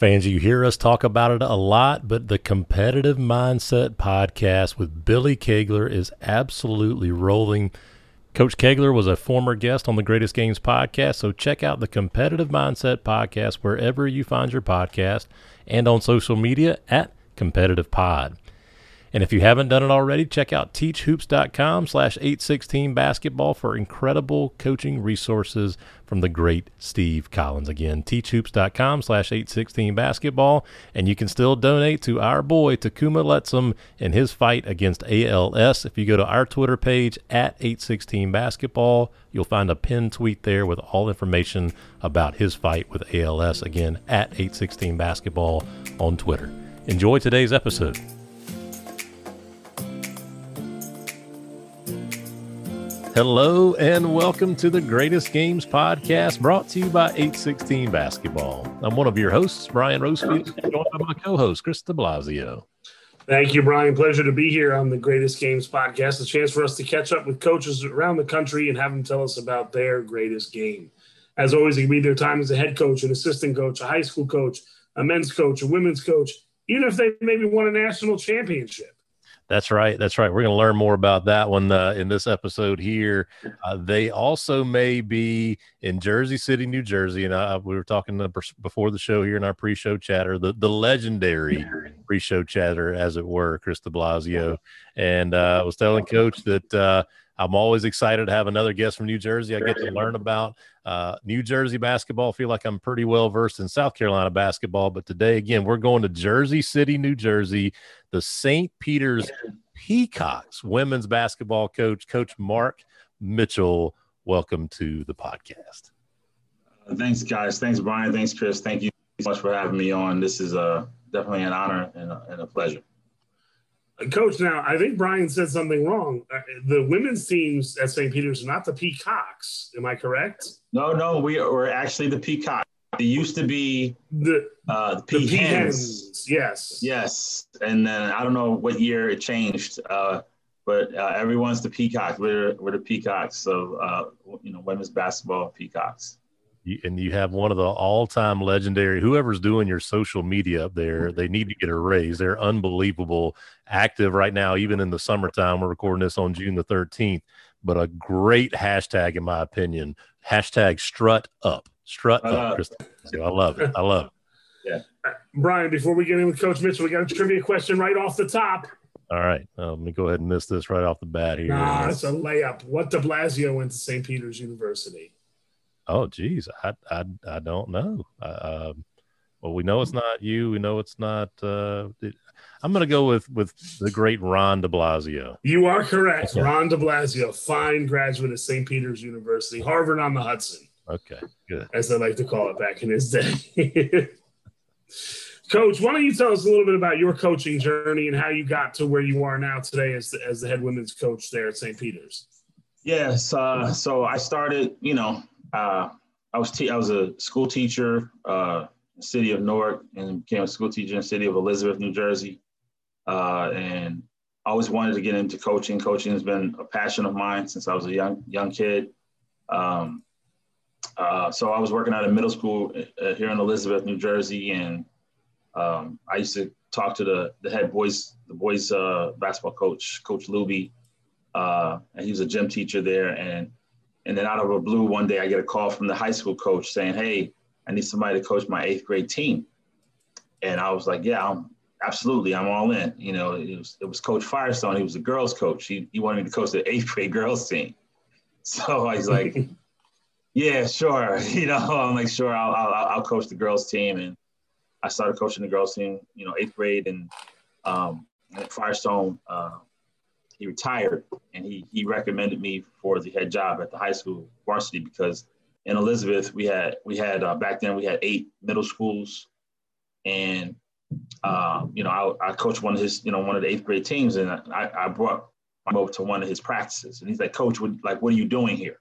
Fans, you hear us talk about it a lot, but the Competitive Mindset podcast with Billy Kegler is absolutely rolling. Coach Kegler was a former guest on the Greatest Games podcast, so check out the Competitive Mindset podcast wherever you find your podcast and on social media at Competitive Pod. And if you haven't done it already, check out teachhoops.com slash 816 basketball for incredible coaching resources from the great Steve Collins. Again, teachhoops.com slash 816 basketball. And you can still donate to our boy Tacauma Lettsome in his fight against ALS. If you go to our Twitter page at 816 basketball, you'll find a pinned tweet there with all information about his fight with ALS. Again, at 816 basketball on Twitter. Enjoy today's episode. Hello and welcome to the Greatest Games podcast brought to you by 816 Basketball. I'm one of your hosts, Brian Rosefield, joined by my co host, Chris de Blasio. Thank you, Brian. Pleasure to be here on the Greatest Games podcast. A chance for us to catch up with coaches around the country and have them tell us about their greatest game. As always, it can be their time as a head coach, an assistant coach, a high school coach, a men's coach, a women's coach, even if they maybe won a national championship. That's right. That's right. We're going to learn more about that one uh, in this episode here. Uh, they also may be in Jersey City, New Jersey, and uh, we were talking before the show here in our pre-show chatter, the the legendary pre-show chatter, as it were, Chris De Blasio, and uh, I was telling Coach that uh, I'm always excited to have another guest from New Jersey. I get to learn about uh, New Jersey basketball. I feel like I'm pretty well versed in South Carolina basketball, but today, again, we're going to Jersey City, New Jersey. The St. Peter's Peacocks women's basketball coach, Coach Mark Mitchell. Welcome to the podcast. Uh, thanks, guys. Thanks, Brian. Thanks, Chris. Thank you so much for having me on. This is uh, definitely an honor and a, and a pleasure. Coach, now I think Brian said something wrong. Uh, the women's teams at St. Peter's are not the Peacocks. Am I correct? No, no, we are actually the Peacocks. They used to be the uh, the. Yes. Yes, and then I don't know what year it changed, uh, but uh, everyone's the Peacocks. We're we're the Peacocks. So uh, you know, women's basketball Peacocks and you have one of the all-time legendary whoever's doing your social media up there they need to get a raise. They're unbelievable active right now even in the summertime. We're recording this on june the 13th but a great hashtag in my opinion. Hashtag strut up. Strut up uh, i love it. I love it. Yeah. Brian before we get in with coach mitchell we got a trivia question right off the top. All right, uh, let me go ahead and miss this right off the bat here. Nah, it's a layup. What de Blasio went to St. Peter's University? Oh, geez, I I, I don't know. Uh, well, we know it's not you. We know it's not. Uh, it, I'm going to go with with the great Ron De Blasio. You are correct, okay. Ron De Blasio, fine graduate of St. Peter's University, Harvard on the Hudson. Okay, good. As they like to call it back in his day. Coach, why don't you tell us a little bit about your coaching journey and how you got to where you are now today as the, as the head women's coach there at St. Peter's? Yes. Uh, so I started, you know, uh, I was te- I was a school teacher uh, city of Newark and became a school teacher in the city of Elizabeth, New Jersey. Uh, and I always wanted to get into coaching. Coaching has been a passion of mine since I was a young young kid. Um, uh, so I was working at a middle school uh, here in Elizabeth, New Jersey, and um, I used to talk to the the head boys the boys uh, basketball coach, Coach Luby, uh, and he was a gym teacher there. And and then out of a blue, one day I get a call from the high school coach saying, "Hey, I need somebody to coach my eighth grade team." And I was like, "Yeah, I'm absolutely, I'm all in." You know, it was it was Coach Firestone. He was a girls coach. He he wanted me to coach the eighth grade girls team. So I was like, "Yeah, sure." You know, I'm like, "Sure, I'll I'll, I'll coach the girls team." And I started coaching the girls team. You know, eighth grade, and um, Firestone. Uh, he retired and he he recommended me for the head job at the high school varsity because in Elizabeth we had we had uh, back then we had eight middle schools. And um, you know I, I coached one of his you know one of the eighth grade teams and I, I brought him over to one of his practices. And he's like coach what like what are you doing here?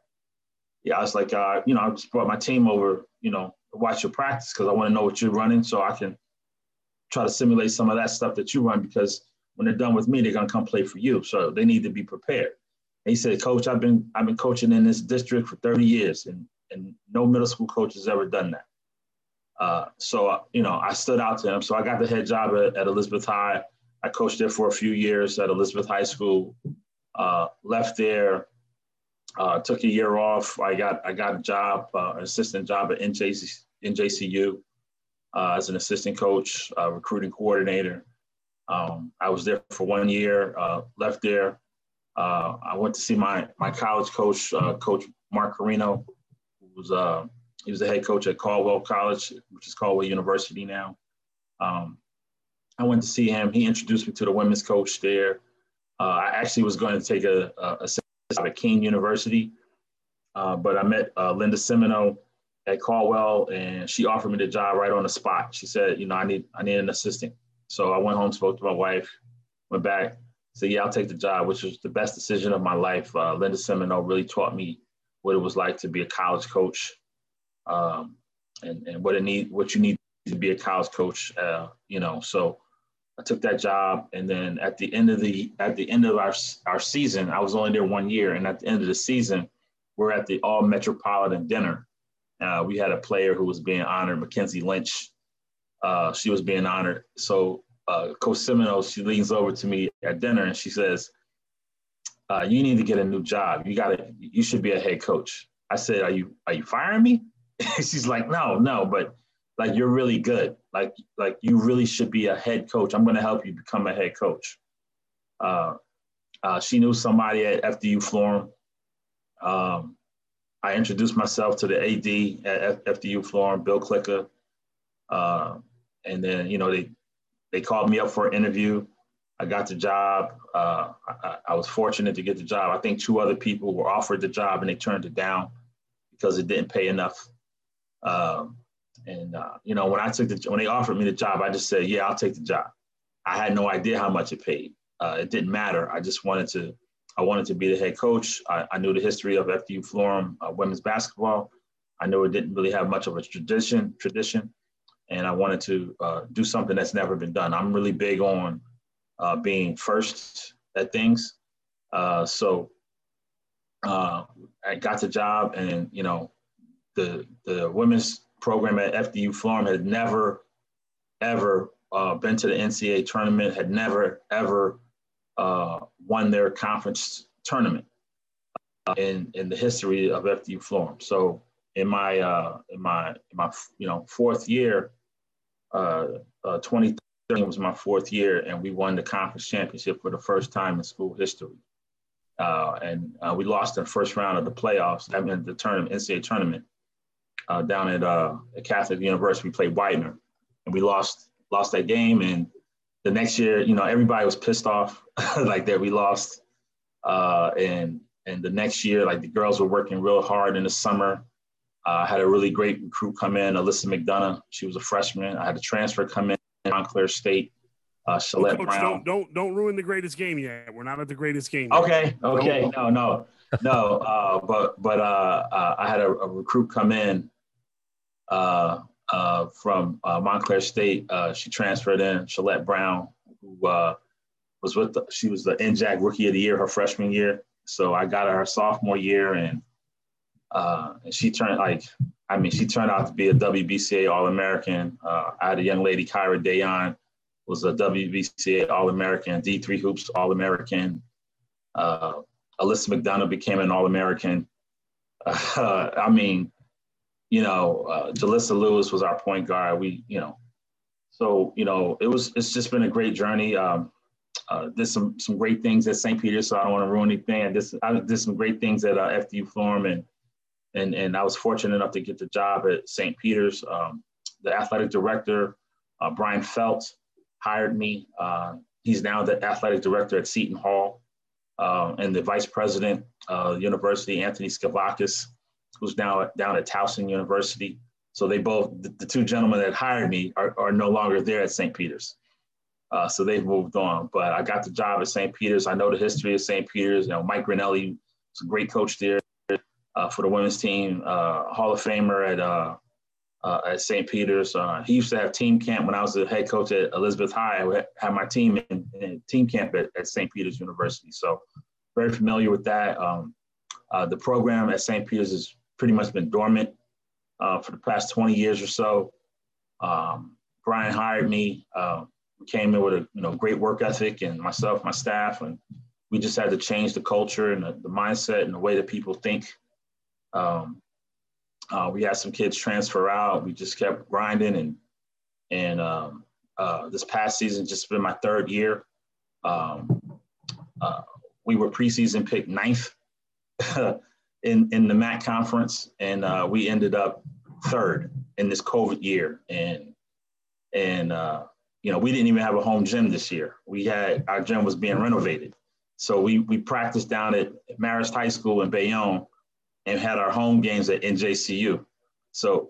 Yeah I was like uh, you know I just brought my team over you know to watch your practice because I want to know what you're running so I can try to simulate some of that stuff that you run because when they're done with me, they're gonna come play for you. So they need to be prepared. And he said, Coach, I've been I've been coaching in this district for 30 years, and and no middle school coach has ever done that. Uh, so, you know, I stood out to him. So I got the head job at, at Elizabeth High. I coached there for a few years at Elizabeth High School. Uh, left there, uh, took a year off. I got I got a job, uh, an assistant job at NJC, NJCU uh, as an assistant coach, uh, recruiting coordinator. Um, I was there for one year. Uh, left there. I went to see my my college coach, Coach Mark Carino, who was he was the head coach at Caldwell College, which is Caldwell University now. Um, I went to see him. He introduced me to the women's coach there. Uh, I actually was going to take a, a, a at Kean University, uh, but I met uh, Linda Semino at Caldwell, and she offered me the job right on the spot. She said, "You know, I need I need an assistant." So I went home, spoke to my wife, went back, said, "Yeah, I'll take the job," which was the best decision of my life. Uh, Linda Semino really taught me what it was like to be a college coach um, and, and what it need, what you need to be a college coach, uh, you know. So I took that job, and then at the end of the at the end of our our season, I was only there one year, and at the end of the season, we're at the All Metropolitan dinner. Uh, we had a player who was being honored, Mackenzie Lynch. Uh, she was being honored. So uh, Coach Seminoles, she leans over to me at dinner and she says, uh, "You need to get a new job. You got to. You should be a head coach." I said, "Are you Are you firing me?" she's like, no, no, but like you're really good. Like like you really should be a head coach. I'm going to help you become a head coach. Uh, uh, she knew somebody at FDU Florham. Um, I introduced myself to the AD at FDU Florham, Bill Klika, uh, and then you know they they called me up for an interview. I got the job. Uh, I, I, was fortunate to get the job. I think two other people were offered the job and they turned it down because it didn't pay enough. Um, and uh, you know, when I took the when they offered me the job, I just said, "Yeah, I'll take the job." I had no idea how much it paid. Uh, it didn't matter. I just wanted to. I wanted to be the head coach. I, I knew the history of FDU Florham uh, women's basketball. I knew it didn't really have much of a tradition. Tradition, and I wanted to uh, do something that's never been done. I'm really big on uh, being first at things. Uh, so I got the job, and you know, the the women's program at FDU Florham had never ever uh, been to the NCAA tournament, had never ever uh, won their conference tournament uh, in in the history of FDU Florham. So in my uh, in my in my you know fourth year, uh, uh, 2013 was my fourth year, and we won the conference championship for the first time in school history. Uh, and we lost in the first round of the playoffs. I mean the tournament, NCAA tournament, uh, down at, uh, at Catholic University. We played Widener, and we lost lost that game. And the next year, you know, everybody was pissed off like that we lost. Uh, and and the next year, like the girls were working real hard in the summer. Uh, I had a really great recruit come in, Alyssa McDonough. She was a freshman. I had a transfer come in, Montclair State. Uh, Shalette Coach, Brown. Don't, don't don't ruin the greatest game yet. We're not at the greatest game. Yet. Okay, okay, no, no, no. Uh, but but uh, uh, I had a, a, recruit come in uh, uh, from uh, Montclair State. she transferred in Shalette Brown, who was with the, she was the NJAC Rookie of the Year her freshman year. So I got her her sophomore year, and and she turned like I mean she turned out to be a WBCA All American. I had a young lady, Kyra Dayon, was a WBCA All American, D3 Hoops All American. Uh, Alyssa McDonough became an All American. Uh, I mean, you know, uh, Jalissa Lewis was our point guard. We, you know, so you know, it was it's just been a great journey. Um, uh, did some some great things at St. Peter's, so I don't want to ruin anything. I did, I did some great things at uh, FDU Florham, and and and I was fortunate enough to get the job at St. Peter's. Um, the athletic director, uh, Bryan Felt, hired me. Uh, he's now the athletic director at Seton Hall, uh, and the vice president, uh, University, Anthony Skavakis, who's now down at Towson University. So they both, the, the two gentlemen that hired me are, are no longer there at St. Peter's. Uh, so they've moved on. But I got the job at St. Peter's. I know the history of St. Peter's. You know, Mike Granelli was a great coach there for the women's team, uh, Hall of Famer at uh, uh, at St. Peter's. Uh, he used to have team camp when I was the head coach at Elizabeth High. I had my team in, in team camp at, at, St. Peter's University. So very familiar with that. Um, the program at St. Peter's is pretty much been dormant uh, for the past 20 years or so. Um, Brian hired me. Uh, came in with a you know great work ethic, and myself, my staff, and we just had to change the culture and the, the mindset and the way that people think. Um, uh, we had some kids transfer out. We just kept grinding, and and um, uh, this past season just been my third year. Um, uh, we were preseason picked ninth in in the MAAC conference, and uh, we ended up third in this COVID year. And and uh, you know we didn't even have a home gym this year. We had our gym was being renovated, so we we practiced down at Marist High School in Bayonne, and had our home games at NJCU. So,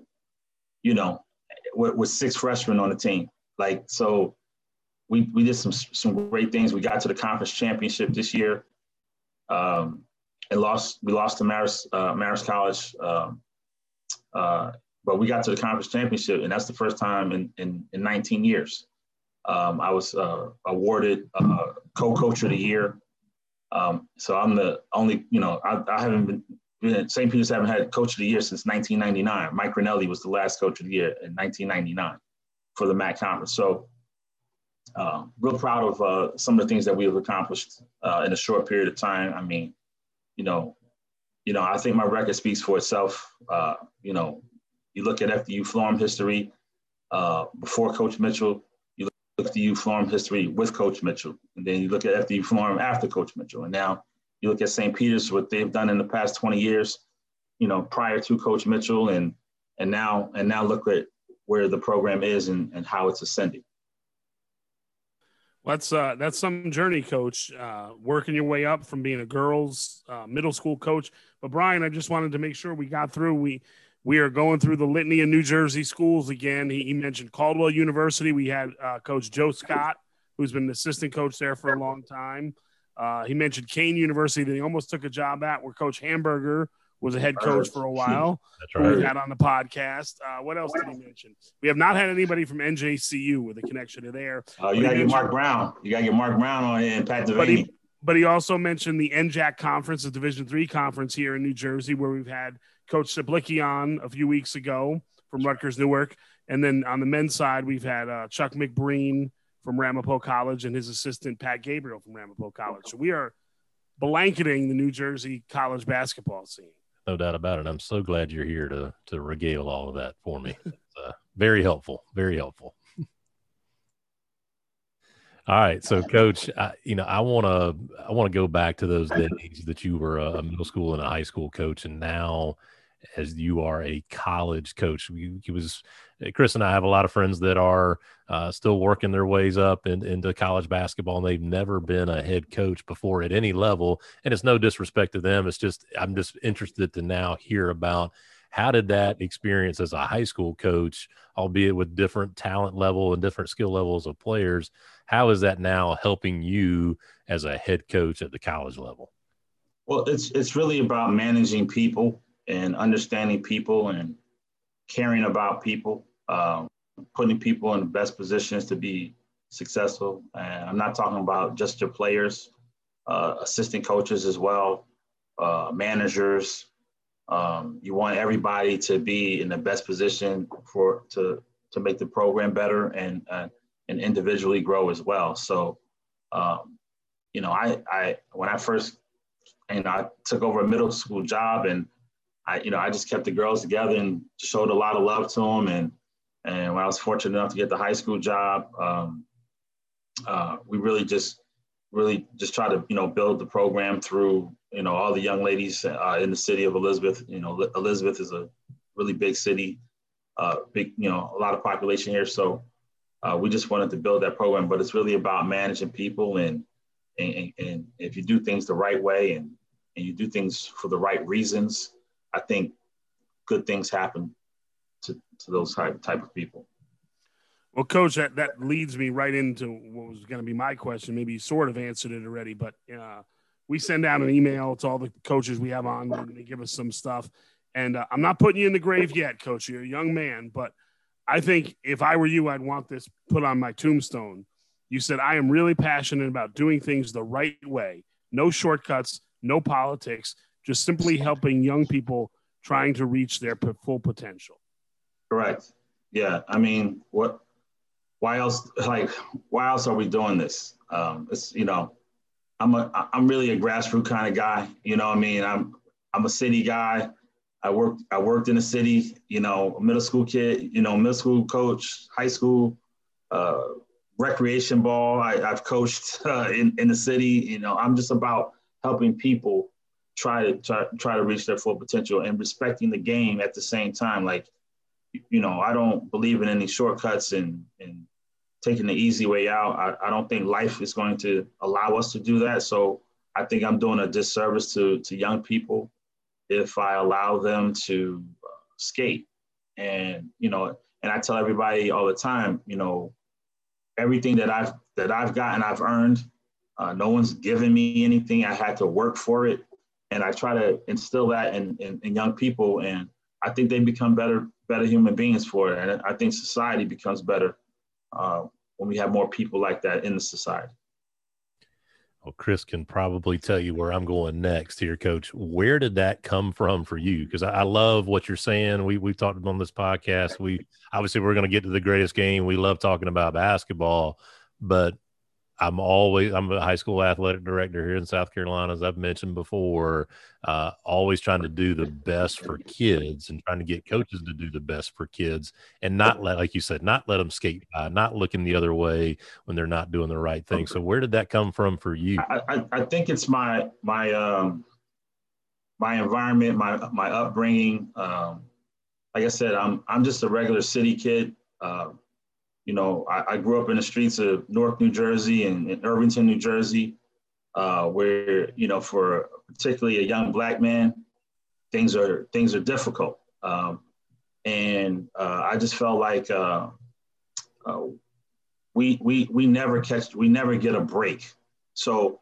you know, with, with six freshmen on the team, like so. We, we did some some great things. We got to the conference championship this year. Um, and lost. We lost to Marist uh, Marist College, um, uh, but we got to the conference championship, and that's the first time in in, in 19 years. Um, I was uh, awarded uh, co-coach of the year. Um, so I'm the only, you know, I, I haven't been, been St. Peter's haven't had coach of the year since 1999. Mike Granelli was the last coach of the year in 1999 for the MAAC conference. So uh, real proud of uh, some of the things that we have accomplished uh, in a short period of time. I mean, you know, you know, I think my record speaks for itself. Uh, you know, you look at FDU Florham history uh, before Coach Mitchell. You look at FDU Florham history with Coach Mitchell, and then you look at FDU Florham after Coach Mitchell, and now you look at St. Peter's what they've done in the past 20 years. You know, prior to Coach Mitchell, and and now and now look at where the program is and, and how it's ascending that's uh, that's some journey, coach. Uh, working your way up from being a girls uh, middle school coach. But Brian, I just wanted to make sure we got through. We we are going through the litany of New Jersey schools again. He, he mentioned Caldwell University. We had uh, Coach Joe Scott, who's been an assistant coach there for a long time. Uh, he mentioned Kean University that he almost took a job at, where Coach Hamburger was a head coach for a while. That's right. We had on the podcast. Uh, what else did he mention? We have not had anybody from NJCU with a connection to there. Oh, you got to get Mark Brown. You got to get Mark Brown on here and Pat Devaney. But he, but he also mentioned the NJAC conference, the Division three conference here in New Jersey, where we've had Coach Sablicki on a few weeks ago from Rutgers Newark, and then on the men's side, we've had uh, Chuck McBreen from Ramapo College and his assistant Pat Gabriel from Ramapo College. So we are blanketing the New Jersey college basketball scene no doubt about it. I'm so glad you're here to to regale all of that for me. Uh, very helpful, very helpful. all right, so Coach, I, you know, I want to I want to go back to those days that you were a middle school and a high school coach, and now as you are a college coach. He was Chris and I have a lot of friends that are uh, still working their ways up in, into college basketball, and they've never been a head coach before at any level. And it's no disrespect to them. It's just I'm just interested to now hear about how did that experience as a high school coach, albeit with different talent level and different skill levels of players, how is that now helping you as a head coach at the college level? Well, it's it's really about managing people and understanding people and caring about people, um, putting people in the best positions to be successful. And I'm not talking about just your players, uh, assistant coaches as well, uh, managers. Um, you want everybody to be in the best position for to to make the program better and uh, and individually grow as well. So, um, you know, I I when I first you know I took over a middle school job and I, you know, I just kept the girls together and showed a lot of love to them. And and when I was fortunate enough to get the high school job, um, uh, we really just really just try to you know build the program through you know all the young ladies uh, in the city of Elizabeth. You know, Elizabeth is a really big city, uh, big you know a lot of population here. So uh, we just wanted to build that program, but it's really about managing people and and, and if you do things the right way and and you do things for the right reasons, I think good things happen to, to those type, type of people. Well, coach, that, that leads me right into what was going to be my question. Maybe you sort of answered it already, but uh, we send out an email to all the coaches we have on, and they give us some stuff. And uh, I'm not putting you in the grave yet, coach. You're a young man, but I think if I were you, I'd want this put on my tombstone. You said, I am really passionate about doing things the right way, no shortcuts, no politics, just simply helping young people trying to reach their full potential. Correct. yeah. I mean, what? Why else? Like, why else are we doing this? Um, it's you know, I'm a I'm really a grassroots kind of guy. You know, I mean, I'm I'm a city guy. I worked I worked in the city. You know, middle school kid. You know, middle school coach, high school, uh, recreation ball. I, have coached uh, in in the city. You know, I'm just about helping people try to try, try to reach their full potential and respecting the game at the same time. Like, you know, I don't believe in any shortcuts and and taking the easy way out. I, I don't think life is going to allow us to do that. So I think I'm doing a disservice to to young people if I allow them to uh, skate. And you know, and I tell everybody all the time, you know, everything that I've that I've gotten, I've earned. Uh, no one's given me anything. I had to work for it, and I try to instill that in, in, in young people, and I think they become better better human beings for it, and I think society becomes better uh, when we have more people like that in the society. Well, Chris can probably tell you where I'm going next here, Coach. Where did that come from for you? Because I, I, love what you're saying. We we talked on this podcast. We obviously we're going to get to the greatest game. We love talking about basketball, but I'm always I'm a high school athletic director here in South Carolina, as I've mentioned before. Uh, always trying to do the best for kids and trying to get coaches to do the best for kids, and not let, like you said, not let them skate by, not looking the other way when they're not doing the right thing. So, where did that come from for you? I, I, I think it's my my um, my environment, my my upbringing. Um, like I said, I'm I'm just a regular city kid. Uh, you know, I, I, grew up in the streets of North New Jersey and, and Irvington, New Jersey, uh, where you know, for particularly a young black man, things are things are difficult, um, and uh, I just felt like uh, uh we we we never catch we never get a break. So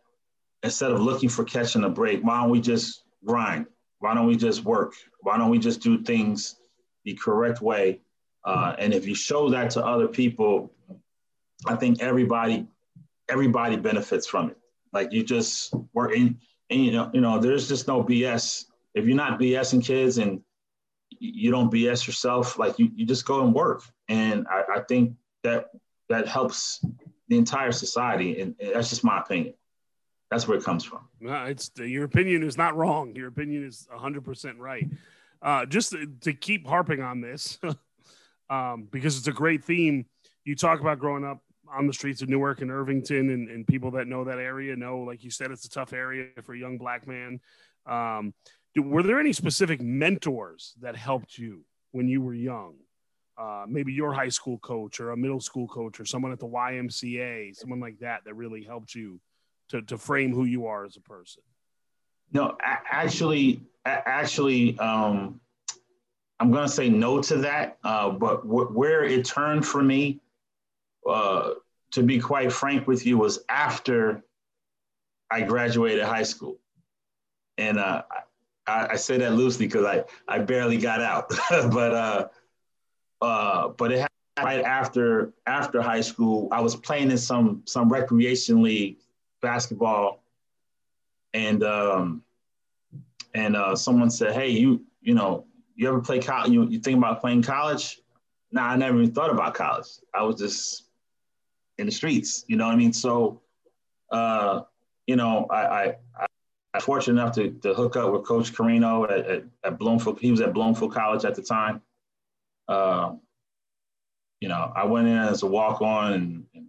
instead of looking for catching a break, why don't we just grind? Why don't we just work? Why don't we just do things the correct way uh, and if you show that to other people, I think everybody everybody benefits from it. Like you just work in, and you know, you know, there's just no BS. If you're not BSing kids and you don't BS yourself, like you, you just go and work. And I, I think that that helps the entire society. And that's just my opinion. That's where it comes from. No, it's your opinion is not wrong. Your opinion is 100% right. Uh, just to, to keep harping on this, um, because it's a great theme. You talk about growing up on the streets of Newark and Irvington, and, and people that know that area know, like you said, it's a tough area for a young black man. Um, were there any specific mentors that helped you when you were young? Uh, maybe your high school coach or a middle school coach or someone at the YMCA, someone like that, that really helped you to, to frame who you are as a person? No, actually, actually, um, I'm going to say no to that. Uh, but w- where it turned for me, uh, to be quite frank with you, was after I graduated high school. And uh, I, I, say that loosely because I, I barely got out. but uh, uh, but it happened right after after high school. I was playing in some some recreation league basketball, and um, and uh, someone said, "Hey, you you know you ever play college? You, you think about playing college? Nah, I never even thought about college. I was just in the streets, you know what I mean? So, uh, you know, I, I, I was fortunate enough to, to hook up with Coach Carino at, at, at Bloomfield. He was at Bloomfield College at the time. Uh, you know, I went in as a walk on and, and,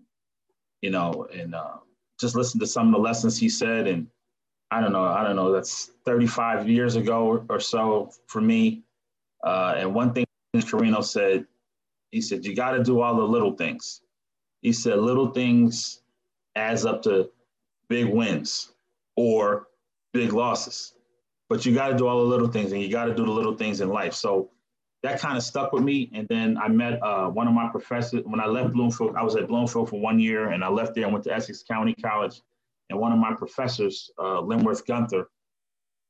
you know, and uh, just listened to some of the lessons he said. And I don't know, I don't know, that's 35 years ago or so for me. Uh, and one thing Carino said, he said, you got to do all the little things. He said, little things adds up to big wins or big losses. But you got to do all the little things and you got to do the little things in life. So that kind of stuck with me. And then I met uh, one of my professors when I left Bloomfield. I was at Bloomfield for one year and I left there and went to Essex County College. And one of my professors, uh, Linworth Gunther,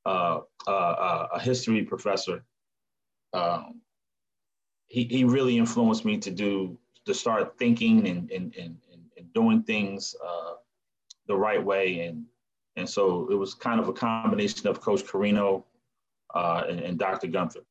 uh, uh, uh a history professor, um, he, he really influenced me to do to start thinking and and, and, and doing things uh, the right way and and so it was kind of a combination of Coach Carino uh, and, and, Dr. Gunther.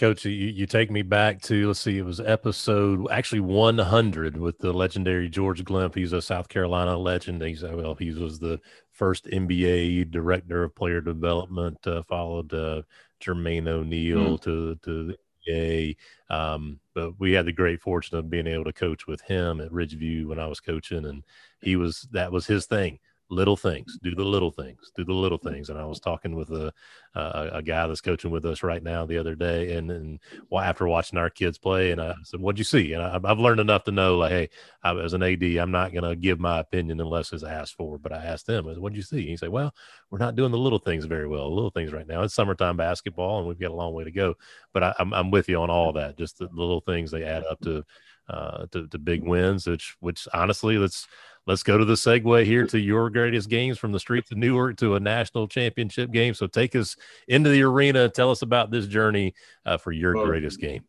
Coach, you, you take me back to let's see, it was episode actually 100 with the legendary George Glymph. He's a South Carolina legend. He's well, he was the first NBA director of player development. Uh, followed uh, Jermaine O'Neal mm. to to the NBA. Um, but we had the great fortune of being able to coach with him at Ridgeview when I was coaching, and he was that was his thing little things do the little things do the little things. And i was talking with a uh, a guy that's coaching with us right now the other day and and after watching our kids play and i said what'd you see? And I, have learned enough to know like hey I, as an ad i'm not going to give my opinion unless it's asked for. But i asked him what'd you see? And he said well we're not doing the little things very well the little things right now. It's summertime basketball and we've got a long way to go. But I, am I'm, I'm with you on all that just the, little things they add up to uh, to, to big wins, which which honestly, let's let's go to the segue here to your greatest games from the streets of Newark to a national championship game. So take us into the arena. Tell us about this journey uh, for your well, greatest game.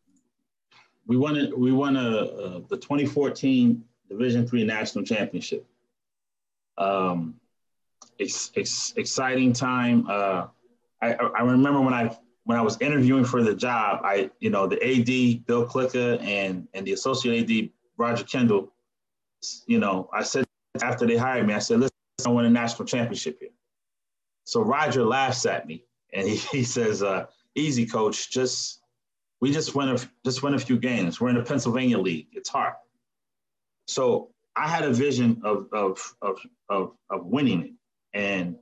We won it. We won a, a the 2014 Division Three national championship. Um, it's, it's exciting time. Uh, I, I remember when I when I was interviewing for the job, I you know the AD Bill Klika and and the associate AD Roger Kendall you know, I said after they hired me, I said, listen, I win a national championship here. So Roger laughs at me and he, he says, uh, easy coach, just, we just win, a, just win a few games. We're in the Pennsylvania league. It's hard. So I had a vision of, of, of, of, of winning it. And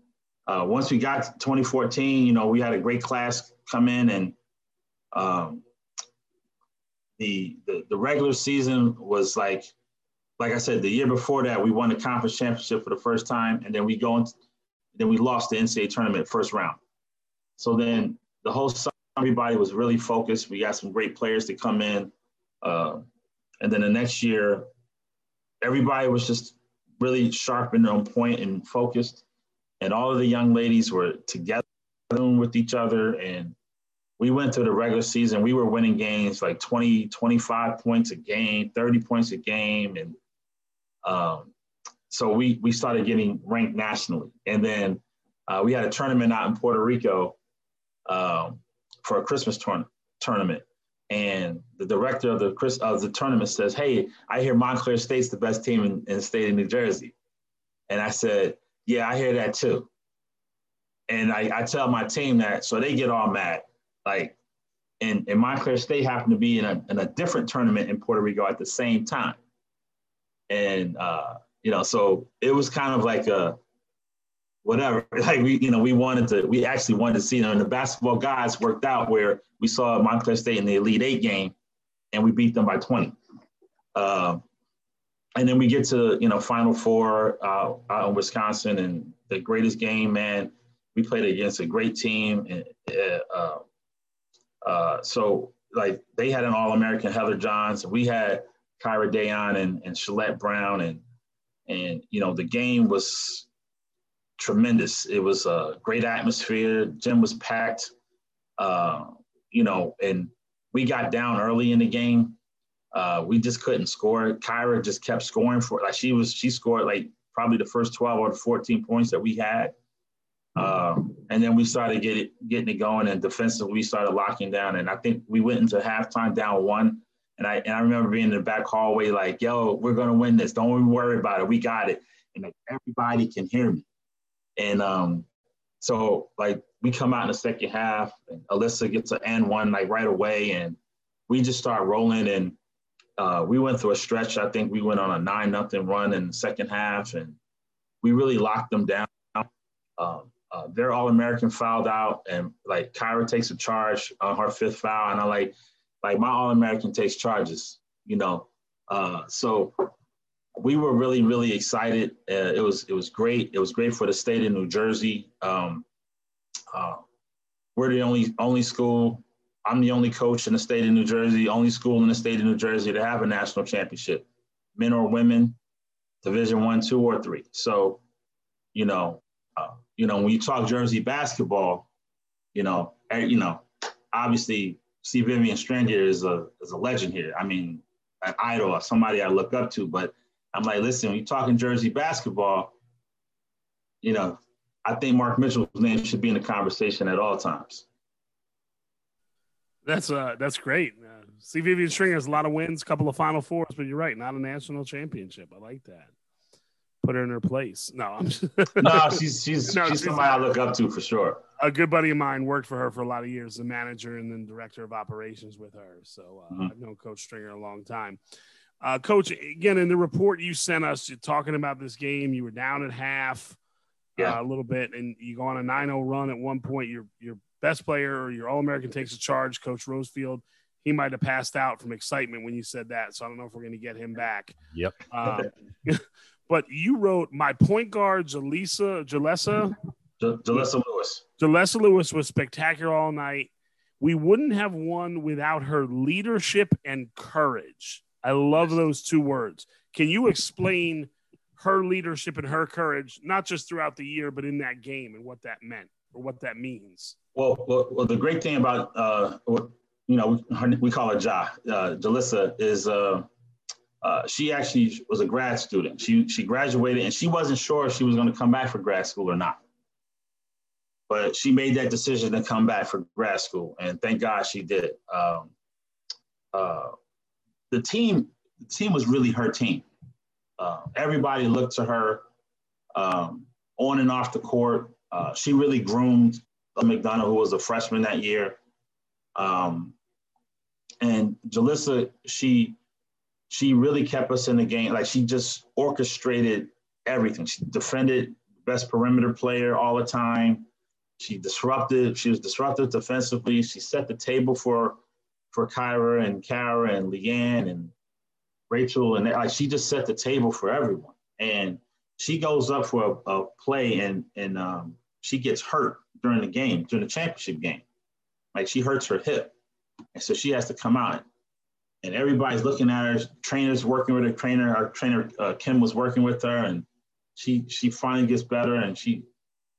uh, once we got to 2014, you know, we had a great class come in and um, the, the, the regular season was like like I said, the year before that, we won the conference championship for the first time, and then we go into, then we lost the NCAA tournament first round. So then the whole summer, everybody was really focused. We got some great players to come in, uh, and then the next year, everybody was just really sharp and on point and focused, and all of the young ladies were together with each other and we went through the regular season we were winning games like 20 25 points a game 30 points a game and um, so we we started getting ranked nationally, and then uh, we had a tournament out in Puerto Rico um, for a Christmas tourna- tournament. And the director of the Chris of the tournament says, "Hey, I hear Montclair State's the best team in, in the state of New Jersey." And I said, "Yeah, I hear that too." And I, I tell my team that, so they get all mad. Like, and, and Montclair State happened to be in a, in a different tournament in Puerto Rico at the same time and uh, you know, so it was kind of like a whatever. Like we, you know, we wanted to, we actually wanted to see, know, and the basketball guys worked out where we saw Montclair State in the Elite Eight game, and we beat them by 20. Uh, and then we get to you know Final Four uh, out in Wisconsin, and the greatest game, man. We played against a great team, and uh, uh, so like they had an All American Heather Johns, we had Kyra Dayon and, and Shalette Brown. And, and, you know, the game was tremendous. It was a great atmosphere. Gym was packed, uh, you know, and we got down early in the game. Uh, we just couldn't score. Kyra just kept scoring for like she was she scored like probably the first 12 or 14 points that we had. Um, and then we started getting getting it going and defensively we started locking down. And I think we went into halftime down one. And I and I remember being in the back hallway like, yo, we're gonna win this. Don't even worry about it. We got it. And like everybody can hear me. And um, so like we come out in the second half and Alyssa gets an N one like right away and we just start rolling and uh, we went through a stretch. I think we went on a nine nothing run in the second half and we really locked them down. Um, uh, they're all American fouled out and like Kyra takes a charge on her fifth foul and I like like my All American takes charges, you know. Uh, so we were really, really excited. Uh, it was it was great. It was great for the state of New Jersey. Um, uh, we're the only only school. I'm the only coach in the state of New Jersey. Only school in the state of New Jersey to have a national championship, men or women, Division One, two, or three. So, you know, uh, you know, when you talk Jersey basketball, you know, eh, you know, obviously C. Vivian Stringer here is a is a legend here. I mean, an idol, somebody I look up to. But I'm like, listen, when you're talking Jersey basketball, you know, I think Mark Mitchell's name should be in the conversation at all times. That's uh, that's great. Uh, C. Vivian Stringer has a lot of wins, a couple of Final Fours, but you're right, not a national championship. I like that. Put her in her place. No, I'm just, no, she's she's no, she's, she's somebody I look up to for sure. A good buddy of mine worked for her for a lot of years, the manager and then director of operations with her. So uh, mm-hmm. I've known Coach Stringer a long time. Uh, Coach, again, in the report you sent us, you're talking about this game. You were down at half, yeah. uh, a little bit, and you go on a 9-0 run at one point. Your your best player or your All American takes a charge, Coach Rosefield. He might have passed out from excitement when you said that, so I don't know if we're going to get him back. Yep. Um, but you wrote my point guard, Jalisa Jalessa. Jalessa Lewis. Jalessa Lewis was spectacular all night. We wouldn't have won without her leadership and courage. I love those two words. Can you explain her leadership and her courage, not just throughout the year, but in that game and what that meant or what that means? Well, well, well the great thing about, uh, you know, we, we call her Ja, uh, Jalissa, is uh, uh, she actually was a grad student. She, she graduated and she wasn't sure if she was going to come back for grad school or not. But she made that decision to come back for grad school, and thank God she did. Um, uh, the team the team was really her team. Uh, everybody looked to her um, on and off the court. Uh, she really groomed McDonough, who was a freshman that year. Um, and Jalissa, she she really kept us in the game. Like she just orchestrated everything. She defended best perimeter player all the time. She disrupted. She was disruptive defensively. She set the table for for Kyra and Kara and Leanne and Rachel and like she just set the table for everyone. And she goes up for a, a play and and um, she gets hurt during the game during the championship game. Like she hurts her hip, and so she has to come out. And everybody's looking at her. Trainers working with her. Trainer, our trainer uh, Kim was working with her, and she she finally gets better. And she, you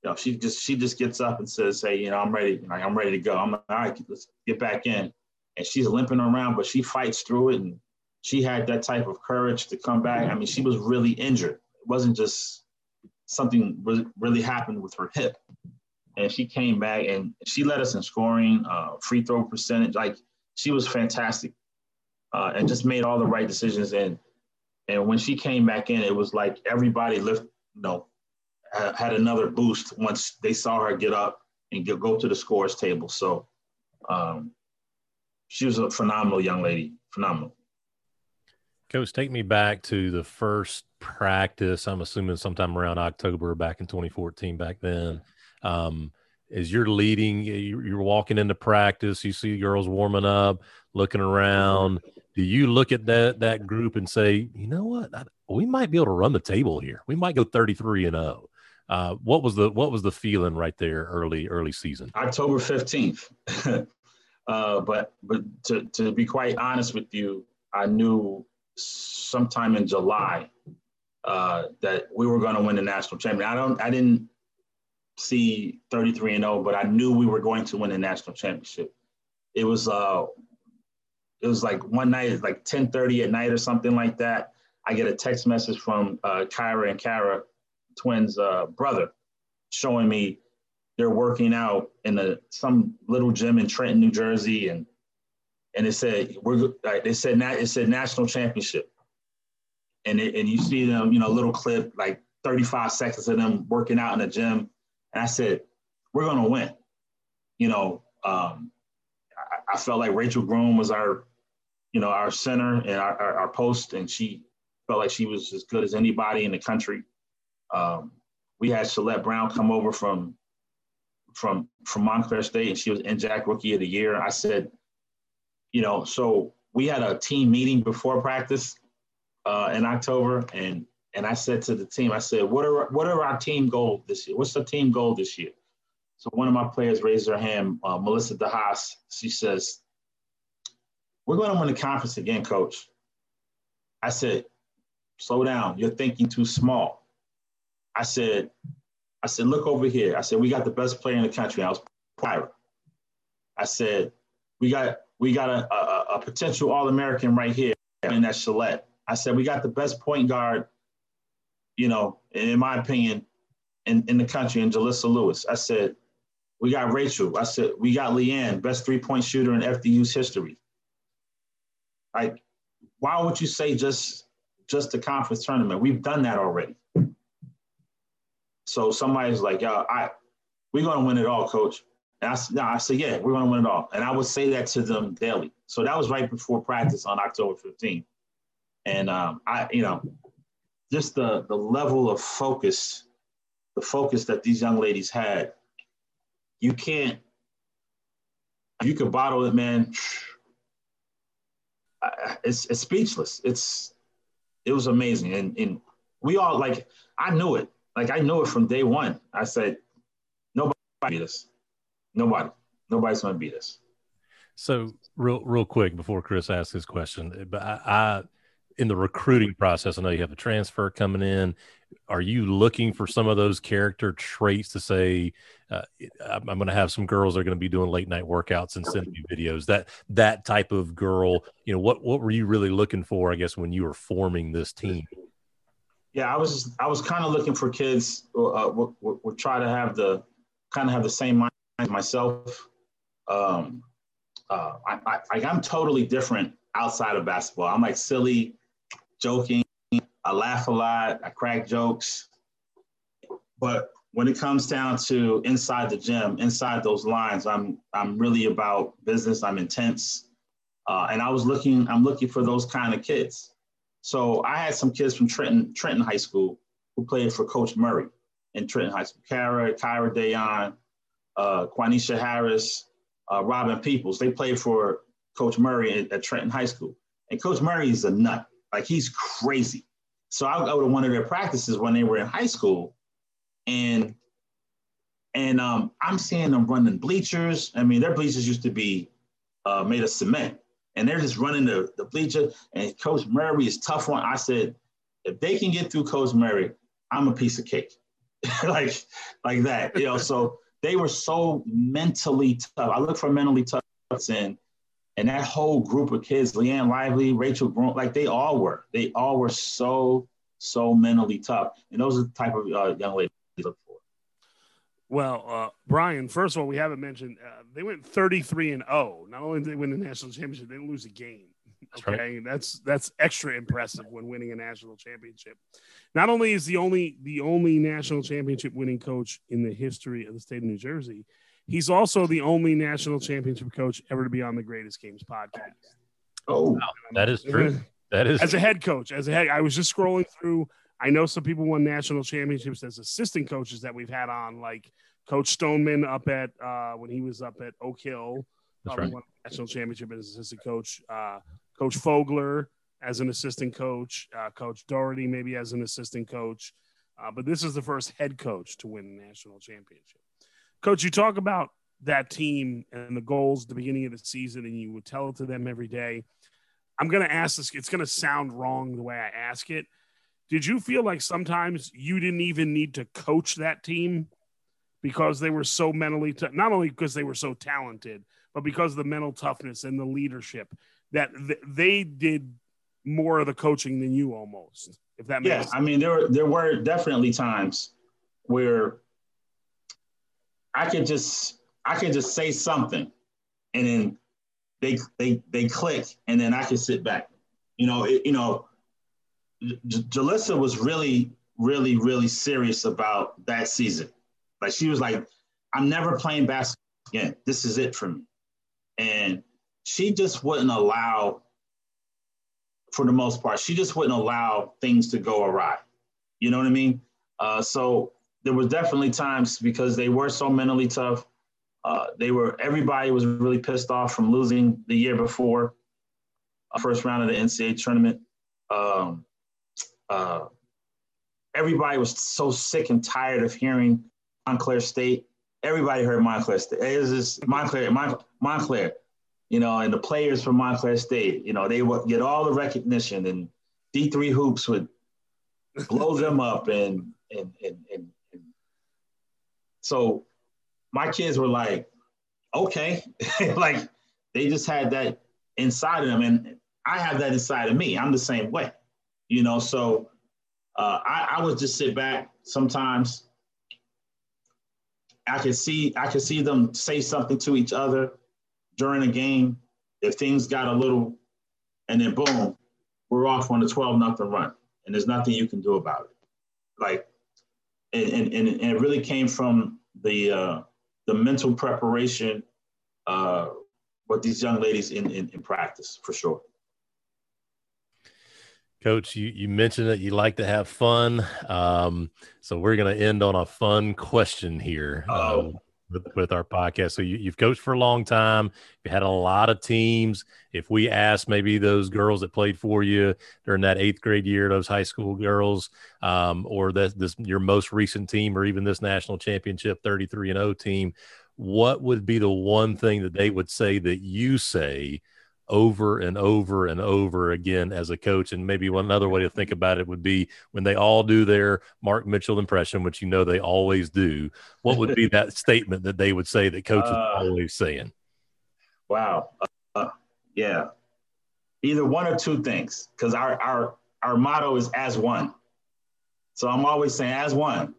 know, she just she just gets up and says, "Hey, you know, I'm ready. I'm ready to go. I'm like, all right, let's get back in." and she's limping around, but she fights through it. And she had that type of courage to come back. I mean, she was really injured. It wasn't just something really happened with her hip. And she came back and she led us in scoring, uh, free throw percentage. Like she was fantastic uh, and just made all the right decisions. And and when she came back in, it was like everybody lift, you know, had another boost once they saw her get up and get, go to the scores table. So um, she was a phenomenal young lady, phenomenal. Coach, take me back to the first practice. I'm assuming sometime around October back in 2014. Back then, um, as you're leading, you're walking into practice. You see girls warming up, looking around. Do you look at that that group and say, you know what, we might be able to run the table here. We might go 33 and 0. Uh, what was the what was the feeling right there early early season? October 15th. Uh, but but to, to be quite honest with you, I knew sometime in July uh, that we were going to win the national championship. I don't I didn't see 33 and 0, but I knew we were going to win the national championship. It was uh it was like one night, like 10:30 at night or something like that. I get a text message from uh, Kyra and Kara, twins' uh, brother, showing me they're working out in a some little gym in Trenton, New Jersey, and and it said we're like they said it said national championship, and it, and you see them, you know, little clip like 35 seconds of them working out in the gym, and I said we're gonna win, you know. Um, I, I felt like Rachel Groom was our, you know, our center and our, our, our post, and she felt like she was as good as anybody in the country. Um, we had Shalette Brown come over from from from Montclair State, and she was NJAC Rookie of the Year. I said, you know, so we had a team meeting before practice uh, in October, and and I said to the team, I said, what are what are our team goals this year? What's the team goal this year? So one of my players raised her hand, uh, Melissa DeHaas. She says, "We're going to win the conference again, Coach." I said, "Slow down. You're thinking too small." I said, I said, look over here. I said, we got the best player in the country. I was private. I said, we got we got a, a, a potential All-American right here, in that Shalette. I said, we got the best point guard, you know, in my opinion, in, in the country, in Jalissa Lewis. I said, We got Rachel. I said, we got Leanne, best three point shooter in FDU's history. Like, why would you say just just the conference tournament? We've done that already. So somebody's like, yeah, I we're gonna win it all, coach. And I, no, I said, yeah, we're gonna win it all. And I would say that to them daily. So that was right before practice on October 15th. And um, I, you know, just the the level of focus, the focus that these young ladies had, you can't, you could bottle it, man. It's, it's speechless. It's it was amazing, and and we all like I knew it. Like I knew it from day one. I said, nobody beat us. Nobody. Nobody's to beat us. So real real quick before Chris asks his question, but I, I in the recruiting process, I know you have a transfer coming in. Are you looking for some of those character traits to say, uh, I'm, I'm going to have some girls that are going to be doing late night workouts and sending me videos? That that type of girl, you know, what what were you really looking for? I guess when you were forming this team. Yeah, I was I was kind of looking for kids. Uh, would, would try to have the kind of have the same mind as myself. Um, uh, I, I, I'm totally different outside of basketball. I'm like silly, joking. I laugh a lot. I crack jokes. But when it comes down to inside the gym, inside those lines, I'm I'm really about business. I'm intense, uh, and I was looking. I'm looking for those kind of kids. So I had some kids from Trenton Trenton High School who played for Coach Murray in Trenton High School. Kara, Kyra Dayon, uh, Quanisha Harris, uh, Robin Peoples. They played for Coach Murray at, at Trenton High School. And Coach Murray is a nut. Like he's crazy. So I go to one of their practices when they were in high school, and and um, I'm seeing them running bleachers. I mean, their bleachers used to be uh, made of cement, and they're just running the, the bleacher. And Coach Murray is tough one. I said, if they can get through Coach Murray, I'm a piece of cake, like like that. You know, so they were so mentally tough. I look for mentally tough and and that whole group of kids, Leanne Lively, Rachel Groom, like they all were. They all were so, so mentally tough. And those are the type of uh, young ladies we look for. Well, uh, Brian, first of all, we haven't mentioned uh, they went 33 and 0. Not only did they win the national championship, they didn't lose a game. Okay, right. that's that's extra impressive when winning a national championship. Not only is the only the only national championship winning coach in the history of the state of New Jersey, He's also the only national championship coach ever to be on the Greatest Games podcast. Oh, wow. that is true. That is as a head coach. As a head, I was just scrolling through. I know some people won national championships as assistant coaches that we've had on, like Coach Stoneman up at uh, when he was up at Oak Hill. That's right. won a national championship as assistant coach. Uh, coach Fogler as an assistant coach. Uh, coach Doherty maybe as an assistant coach. Uh, but this is the first head coach to win a national championship. Coach, you talk about that team and the goals at the beginning of the season, and you would tell it to them every day. I'm going to ask this, it's going to sound wrong the way I ask it. Did you feel like sometimes you didn't even need to coach that team because they were so mentally, t- not only because they were so talented, but because of the mental toughness and the leadership that th- they did more of the coaching than you almost, if that makes yeah, sense. I mean, there were, there were definitely times where I could just I could just say something, and then they they they click, and then I can sit back. You know, it, you know, Jalissa was really really really serious about that season. Like she was like, I'm never playing basketball again. This is it for me, and she just wouldn't allow. For the most part, she just wouldn't allow things to go awry. You know what I mean? Uh, so there was definitely times because they were so mentally tough. Uh, they were everybody was really pissed off from losing the year before, uh, first round of the NCAA tournament. Um, uh, everybody was so sick and tired of hearing Montclair State. Everybody heard Montclair State. It was just Montclair, Mont- Montclair, you know, and the players from Montclair State, you know, they would get all the recognition and D3 hoops would blow them up and and and, and so my kids were like, okay, like they just had that inside of them. And I have that inside of me. I'm the same way, you know? So uh, I, I would just sit back sometimes I could see I could see them say something to each other during a game. If things got a little, and then boom, we're off on a 12 nothing run, and there's nothing you can do about it. Like, and and, and it really came from the uh, the mental preparation uh, with these young ladies in, in, in practice for sure. Coach, you, you mentioned that you like to have fun. Um, so we're going to end on a fun question here uh, with, with, our podcast. So you, have coached for a long time. You had a lot of teams. If we asked maybe those girls that played for you during that eighth grade year, those high school girls, um, or that this your most recent team, or even this national championship 33 and 0 team, what would be the one thing that they would say that you say – over and over and over again as a coach. And maybe one other way to think about it would be when they all do their Mark Mitchell impression, which you know they always do. What would be that statement that they would say that coach is uh, always saying? Wow. Uh, yeah. Either one or two things, because our our our motto is as one. So I'm always saying as one.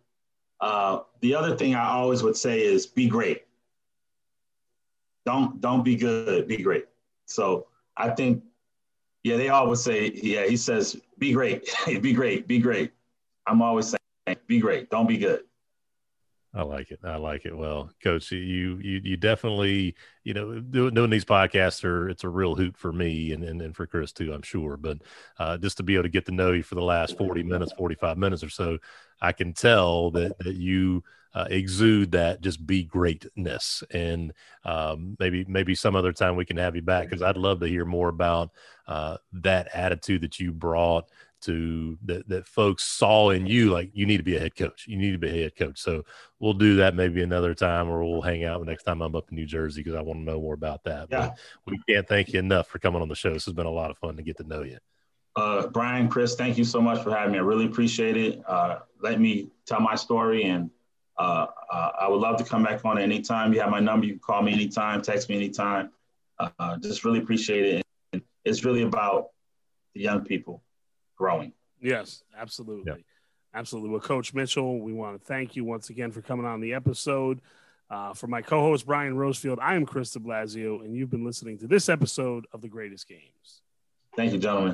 Uh, the other thing I always would say is be great. Don't don't be good, be great. So I think, yeah, they always say, yeah, he says, be great, be great, be great. I'm always saying, be great, don't be good. I like it. I like it. Well, coach, you you you definitely you know doing, doing these podcasts are it's a real hoot for me and, and and for Chris too, I'm sure. But uh, just to be able to get to know you for the last 40 minutes, 45 minutes or so, I can tell that that you uh, exude that just be greatness. And um, maybe maybe some other time we can have you back because I'd love to hear more about uh, that attitude that you brought to that that folks saw in you like you need to be a head coach. You need to be a head coach. So we'll do that maybe another time or we'll hang out next time i'm up in new jersey because i want to know more about that. Yeah. but we can't thank you enough for coming on the show. This has been a lot of fun to get to know you. Uh, brian chris thank you so much for having me. I really appreciate it. Uh, let me tell my story and uh, uh, I would love to come back on anytime. You have my number. You can call me anytime, text me anytime. Uh, just really appreciate it. And it's really about the young people growing. Yes, absolutely. Yep. Absolutely. Well, Coach Mitchell, we want to thank you once again for coming on the episode. Uh, for my co host, Brian Rosefield, I am Chris de Blasio, and you've been listening to this episode of The Greatest Games. Thank you, gentlemen.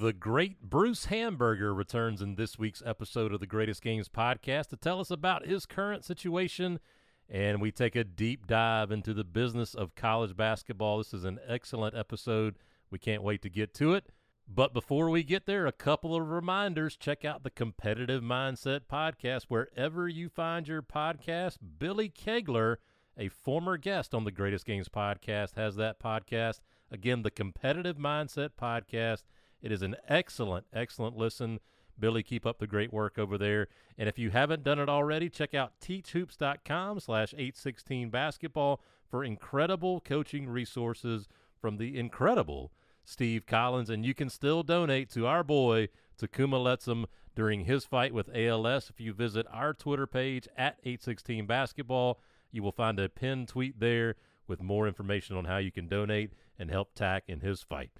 The great Bruce Hamburger returns in this week's episode of the Greatest Games podcast to tell us about his current situation, and we take a deep dive into the business of college basketball. This is an excellent episode. We can't wait to get to it. But before we get there, a couple of reminders. Check out the Competitive Mindset podcast wherever you find your podcast. Billy Kegler, a former guest on the Greatest Games podcast, has that podcast. Again, the Competitive Mindset podcast. It is an excellent, excellent listen. Billy, keep up the great work over there. And if you haven't done it already, check out teachhoops.com slash 816 basketball for incredible coaching resources from the incredible Steve Collins. And you can still donate to our boy, Tacauma Lettsome, during his fight with ALS. If you visit our Twitter page at 816 basketball, you will find a pinned tweet there with more information on how you can donate and help Tak in his fight.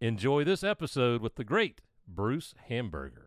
Enjoy this episode with the great Bruce Hamburger.